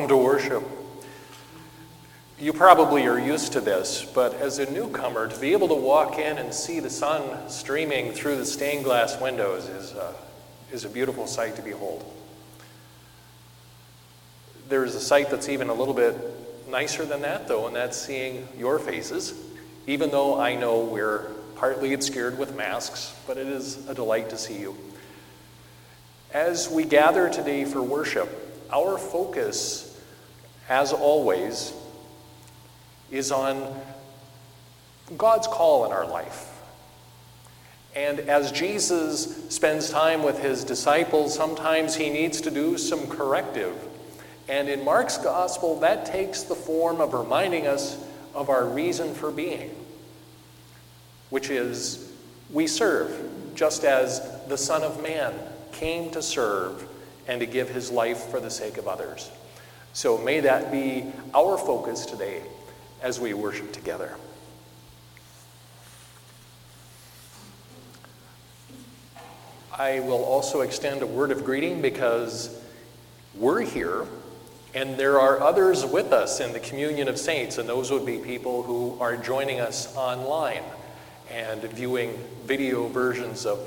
welcome to worship. You probably are used to this, but as a newcomer, to be able to walk in and see the sun streaming through the stained glass windows is, uh, is a beautiful sight to behold. There's a sight that's even a little bit nicer than that, though, and that's seeing your faces, even though I know we're partly obscured with masks, but it is a delight to see you. As we gather today for worship, our focus, as always, is on God's call in our life. And as Jesus spends time with his disciples, sometimes he needs to do some corrective. And in Mark's gospel, that takes the form of reminding us of our reason for being, which is we serve, just as the Son of Man came to serve and to give his life for the sake of others. So may that be our focus today as we worship together. I will also extend a word of greeting because we're here and there are others with us in the communion of saints, and those would be people who are joining us online and viewing video versions of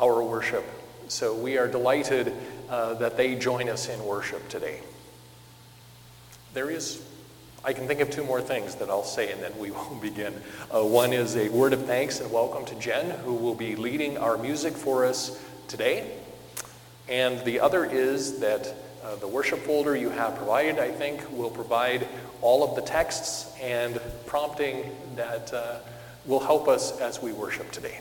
our worship so we are delighted uh, that they join us in worship today. There is, I can think of two more things that I'll say and then we will begin. Uh, one is a word of thanks and welcome to Jen, who will be leading our music for us today. And the other is that uh, the worship folder you have provided, I think, will provide all of the texts and prompting that uh, will help us as we worship today.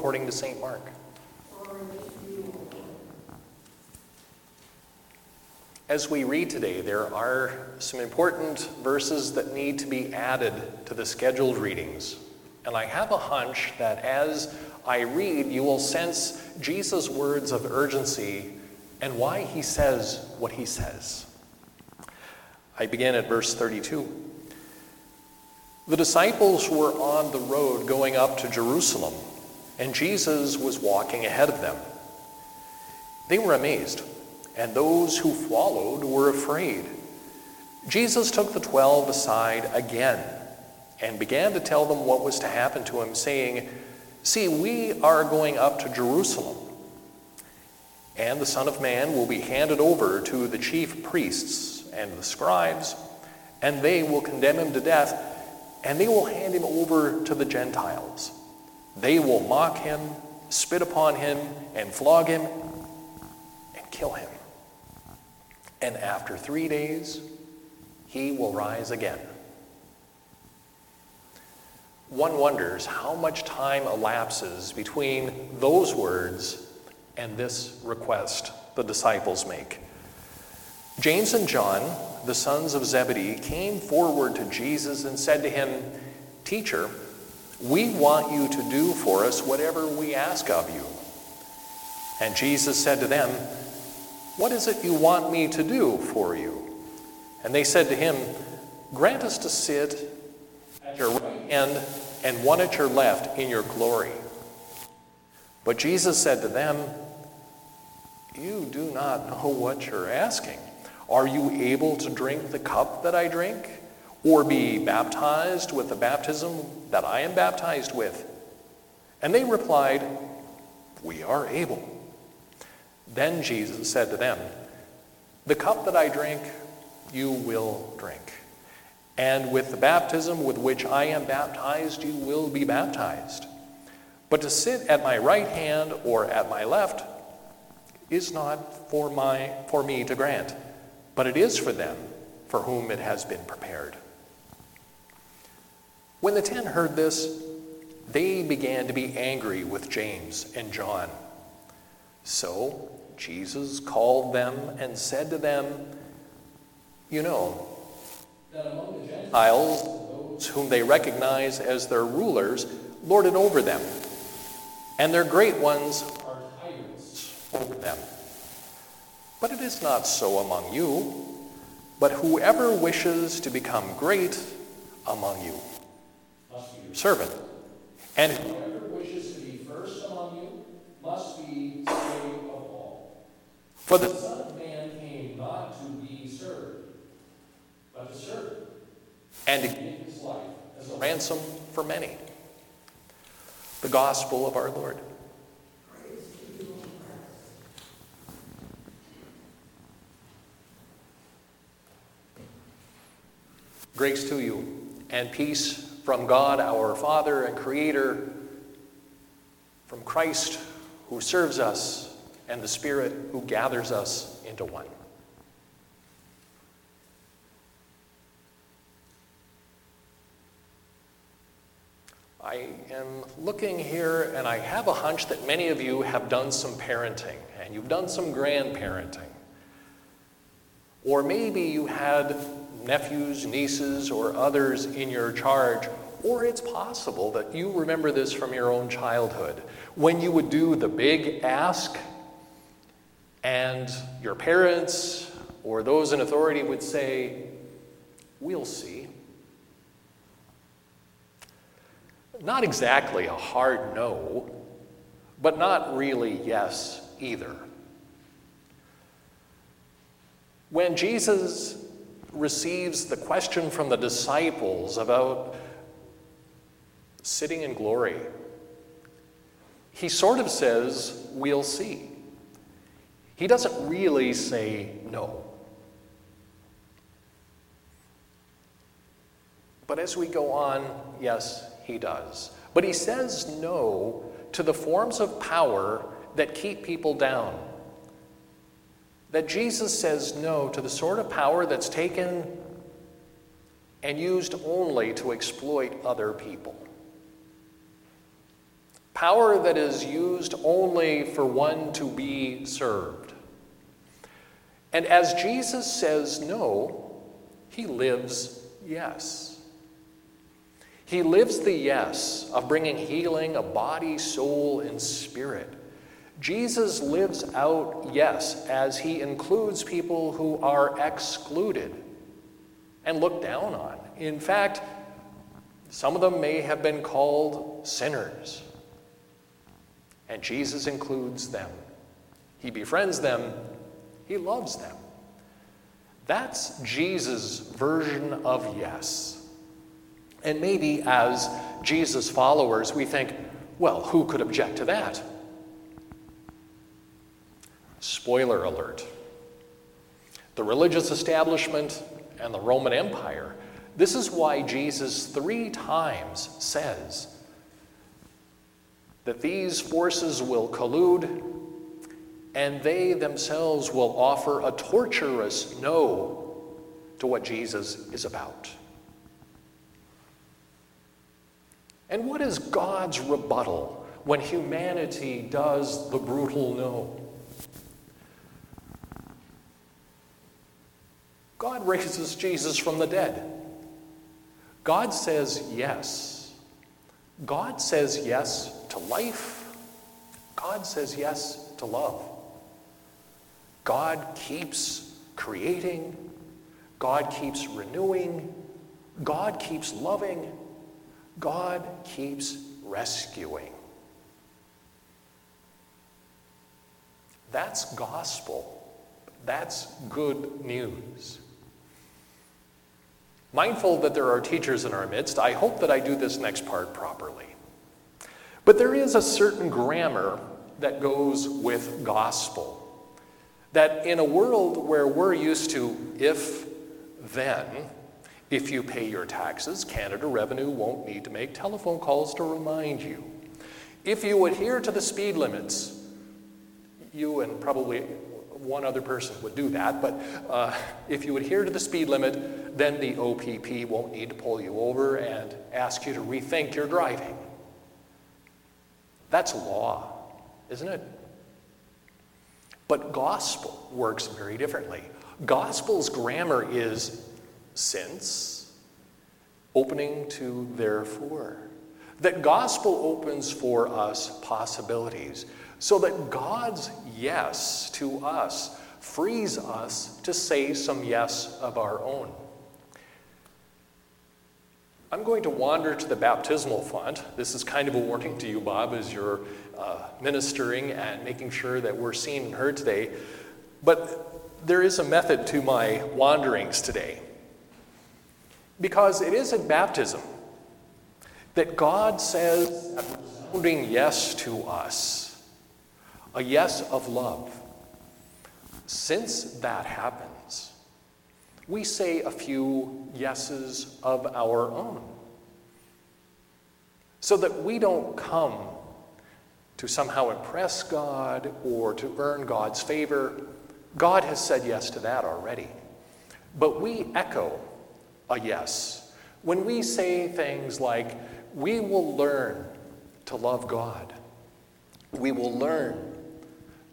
According to St. Mark. As we read today, there are some important verses that need to be added to the scheduled readings. And I have a hunch that as I read, you will sense Jesus' words of urgency and why he says what he says. I begin at verse 32. The disciples were on the road going up to Jerusalem and Jesus was walking ahead of them. They were amazed, and those who followed were afraid. Jesus took the twelve aside again and began to tell them what was to happen to him, saying, See, we are going up to Jerusalem, and the Son of Man will be handed over to the chief priests and the scribes, and they will condemn him to death, and they will hand him over to the Gentiles they will mock him, spit upon him, and flog him, and kill him. And after three days, he will rise again. One wonders how much time elapses between those words and this request the disciples make. James and John, the sons of Zebedee, came forward to Jesus and said to him, Teacher, we want you to do for us whatever we ask of you. And Jesus said to them, What is it you want me to do for you? And they said to him, Grant us to sit at your right hand and one at your left in your glory. But Jesus said to them, You do not know what you're asking. Are you able to drink the cup that I drink? Or be baptized with the baptism that I am baptized with? And they replied, We are able. Then Jesus said to them, The cup that I drink, you will drink. And with the baptism with which I am baptized, you will be baptized. But to sit at my right hand or at my left is not for, my, for me to grant, but it is for them for whom it has been prepared. When the ten heard this, they began to be angry with James and John. So Jesus called them and said to them, You know, that among the Gentiles, those whom they recognize as their rulers lord it over them, and their great ones are tyrants over them. But it is not so among you, but whoever wishes to become great among you must be your servant. And whoever wishes to be first among you must be slave of all. For the Son of Man came not to be served, but to serve, and to give his life as a ransom for many. The gospel of our Lord. Grace to you and peace from God our Father and Creator, from Christ who serves us, and the Spirit who gathers us into one. I am looking here, and I have a hunch that many of you have done some parenting, and you've done some grandparenting. Or maybe you had nephews, nieces, or others in your charge. Or it's possible that you remember this from your own childhood when you would do the big ask, and your parents or those in authority would say, We'll see. Not exactly a hard no, but not really yes either. When Jesus receives the question from the disciples about sitting in glory, he sort of says, We'll see. He doesn't really say no. But as we go on, yes, he does. But he says no to the forms of power that keep people down that Jesus says no to the sort of power that's taken and used only to exploit other people. Power that is used only for one to be served. And as Jesus says no, he lives yes. He lives the yes of bringing healing of body, soul, and spirit Jesus lives out, yes, as he includes people who are excluded and looked down on. In fact, some of them may have been called sinners. And Jesus includes them. He befriends them, he loves them. That's Jesus' version of yes. And maybe as Jesus' followers, we think, well, who could object to that? Spoiler alert. The religious establishment and the Roman Empire. This is why Jesus three times says that these forces will collude and they themselves will offer a torturous no to what Jesus is about. And what is God's rebuttal when humanity does the brutal no? God raises Jesus from the dead. God says yes. God says yes to life. God says yes to love. God keeps creating. God keeps renewing. God keeps loving. God keeps rescuing. That's gospel. That's good news. Mindful that there are teachers in our midst, I hope that I do this next part properly. But there is a certain grammar that goes with gospel. That in a world where we're used to if, then, if you pay your taxes, Canada Revenue won't need to make telephone calls to remind you. If you adhere to the speed limits, you and probably one other person would do that, but uh, if you adhere to the speed limit, then the OPP won't need to pull you over and ask you to rethink your driving. That's law, isn't it? But gospel works very differently. Gospel's grammar is since, opening to therefore. That gospel opens for us possibilities so that God's yes to us frees us to say some yes of our own. I'm going to wander to the baptismal font. This is kind of a warning to you, Bob, as you're uh, ministering and making sure that we're seen and heard today. But there is a method to my wanderings today. Because it is at baptism that God says a resounding yes to us, a yes of love. Since that happens, we say a few yeses of our own so that we don't come to somehow impress God or to earn God's favor. God has said yes to that already. But we echo a yes when we say things like, we will learn to love God, we will learn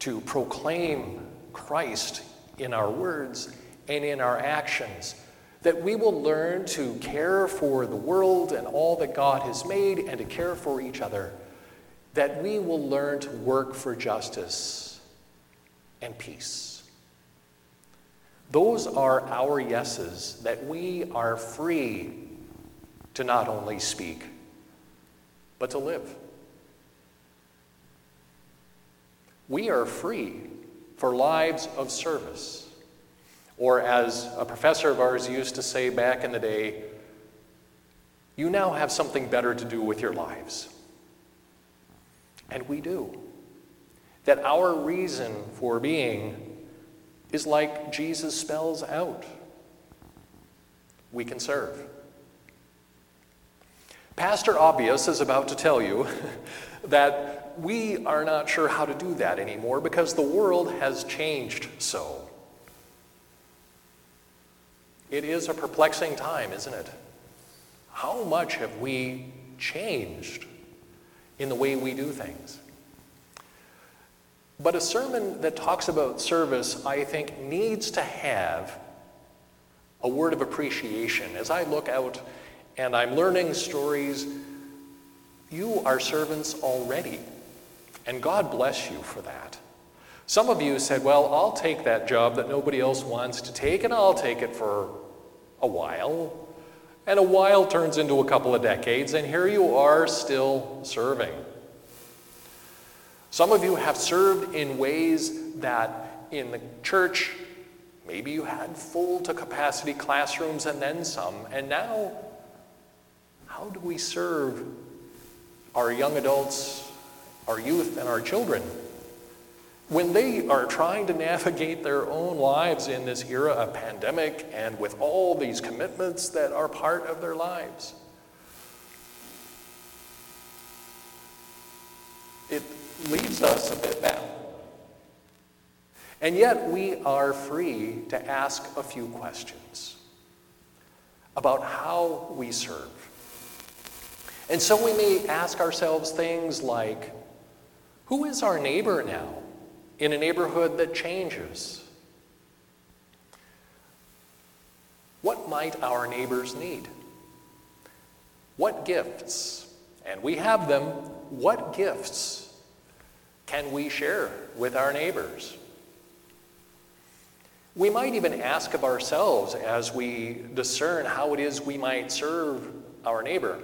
to proclaim Christ in our words and in our actions. That we will learn to care for the world and all that God has made and to care for each other. That we will learn to work for justice and peace. Those are our yeses that we are free to not only speak, but to live. We are free for lives of service. Or, as a professor of ours used to say back in the day, you now have something better to do with your lives. And we do. That our reason for being is like Jesus spells out we can serve. Pastor Obvious is about to tell you that we are not sure how to do that anymore because the world has changed so. It is a perplexing time, isn't it? How much have we changed in the way we do things? But a sermon that talks about service, I think, needs to have a word of appreciation. As I look out and I'm learning stories, you are servants already. And God bless you for that. Some of you said, Well, I'll take that job that nobody else wants to take, and I'll take it for a while. And a while turns into a couple of decades, and here you are still serving. Some of you have served in ways that in the church, maybe you had full to capacity classrooms and then some, and now, how do we serve our young adults our youth and our children when they are trying to navigate their own lives in this era of pandemic and with all these commitments that are part of their lives. It leaves us a bit baffled. And yet, we are free to ask a few questions about how we serve. And so we may ask ourselves things like who is our neighbor now in a neighborhood that changes? What might our neighbors need? What gifts, and we have them, what gifts can we share with our neighbors? We might even ask of ourselves as we discern how it is we might serve our neighbor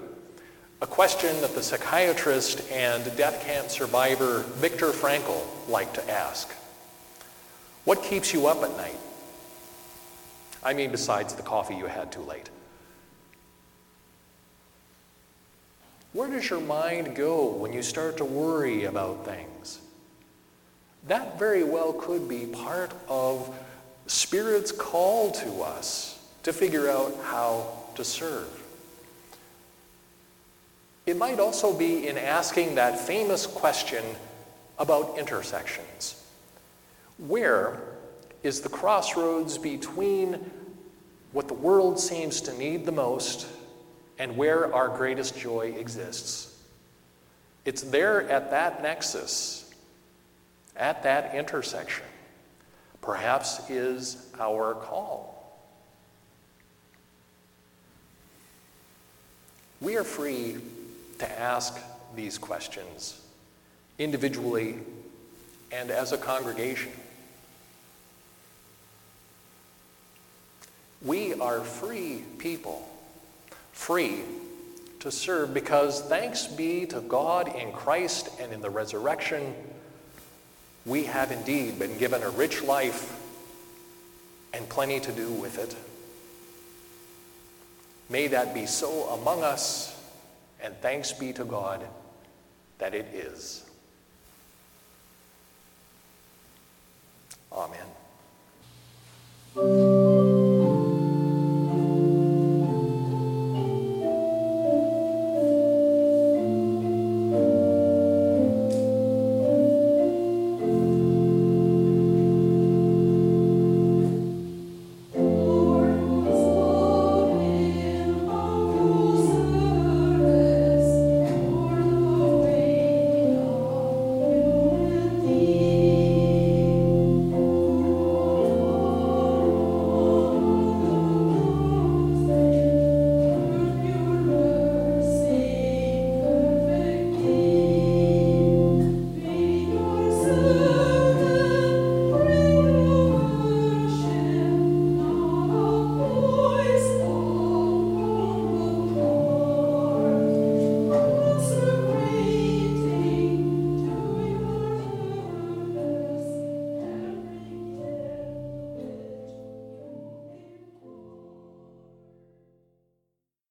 a question that the psychiatrist and death camp survivor Viktor Frankl liked to ask What keeps you up at night? I mean, besides the coffee you had too late. Where does your mind go when you start to worry about things? That very well could be part of Spirit's call to us to figure out how to serve. It might also be in asking that famous question about intersections. Where is the crossroads between what the world seems to need the most and where our greatest joy exists? It's there at that nexus, at that intersection, perhaps is our call. We are free to ask these questions individually and as a congregation. We are free people, free to serve because thanks be to God in Christ and in the resurrection, we have indeed been given a rich life and plenty to do with it. May that be so among us, and thanks be to God that it is. Amen.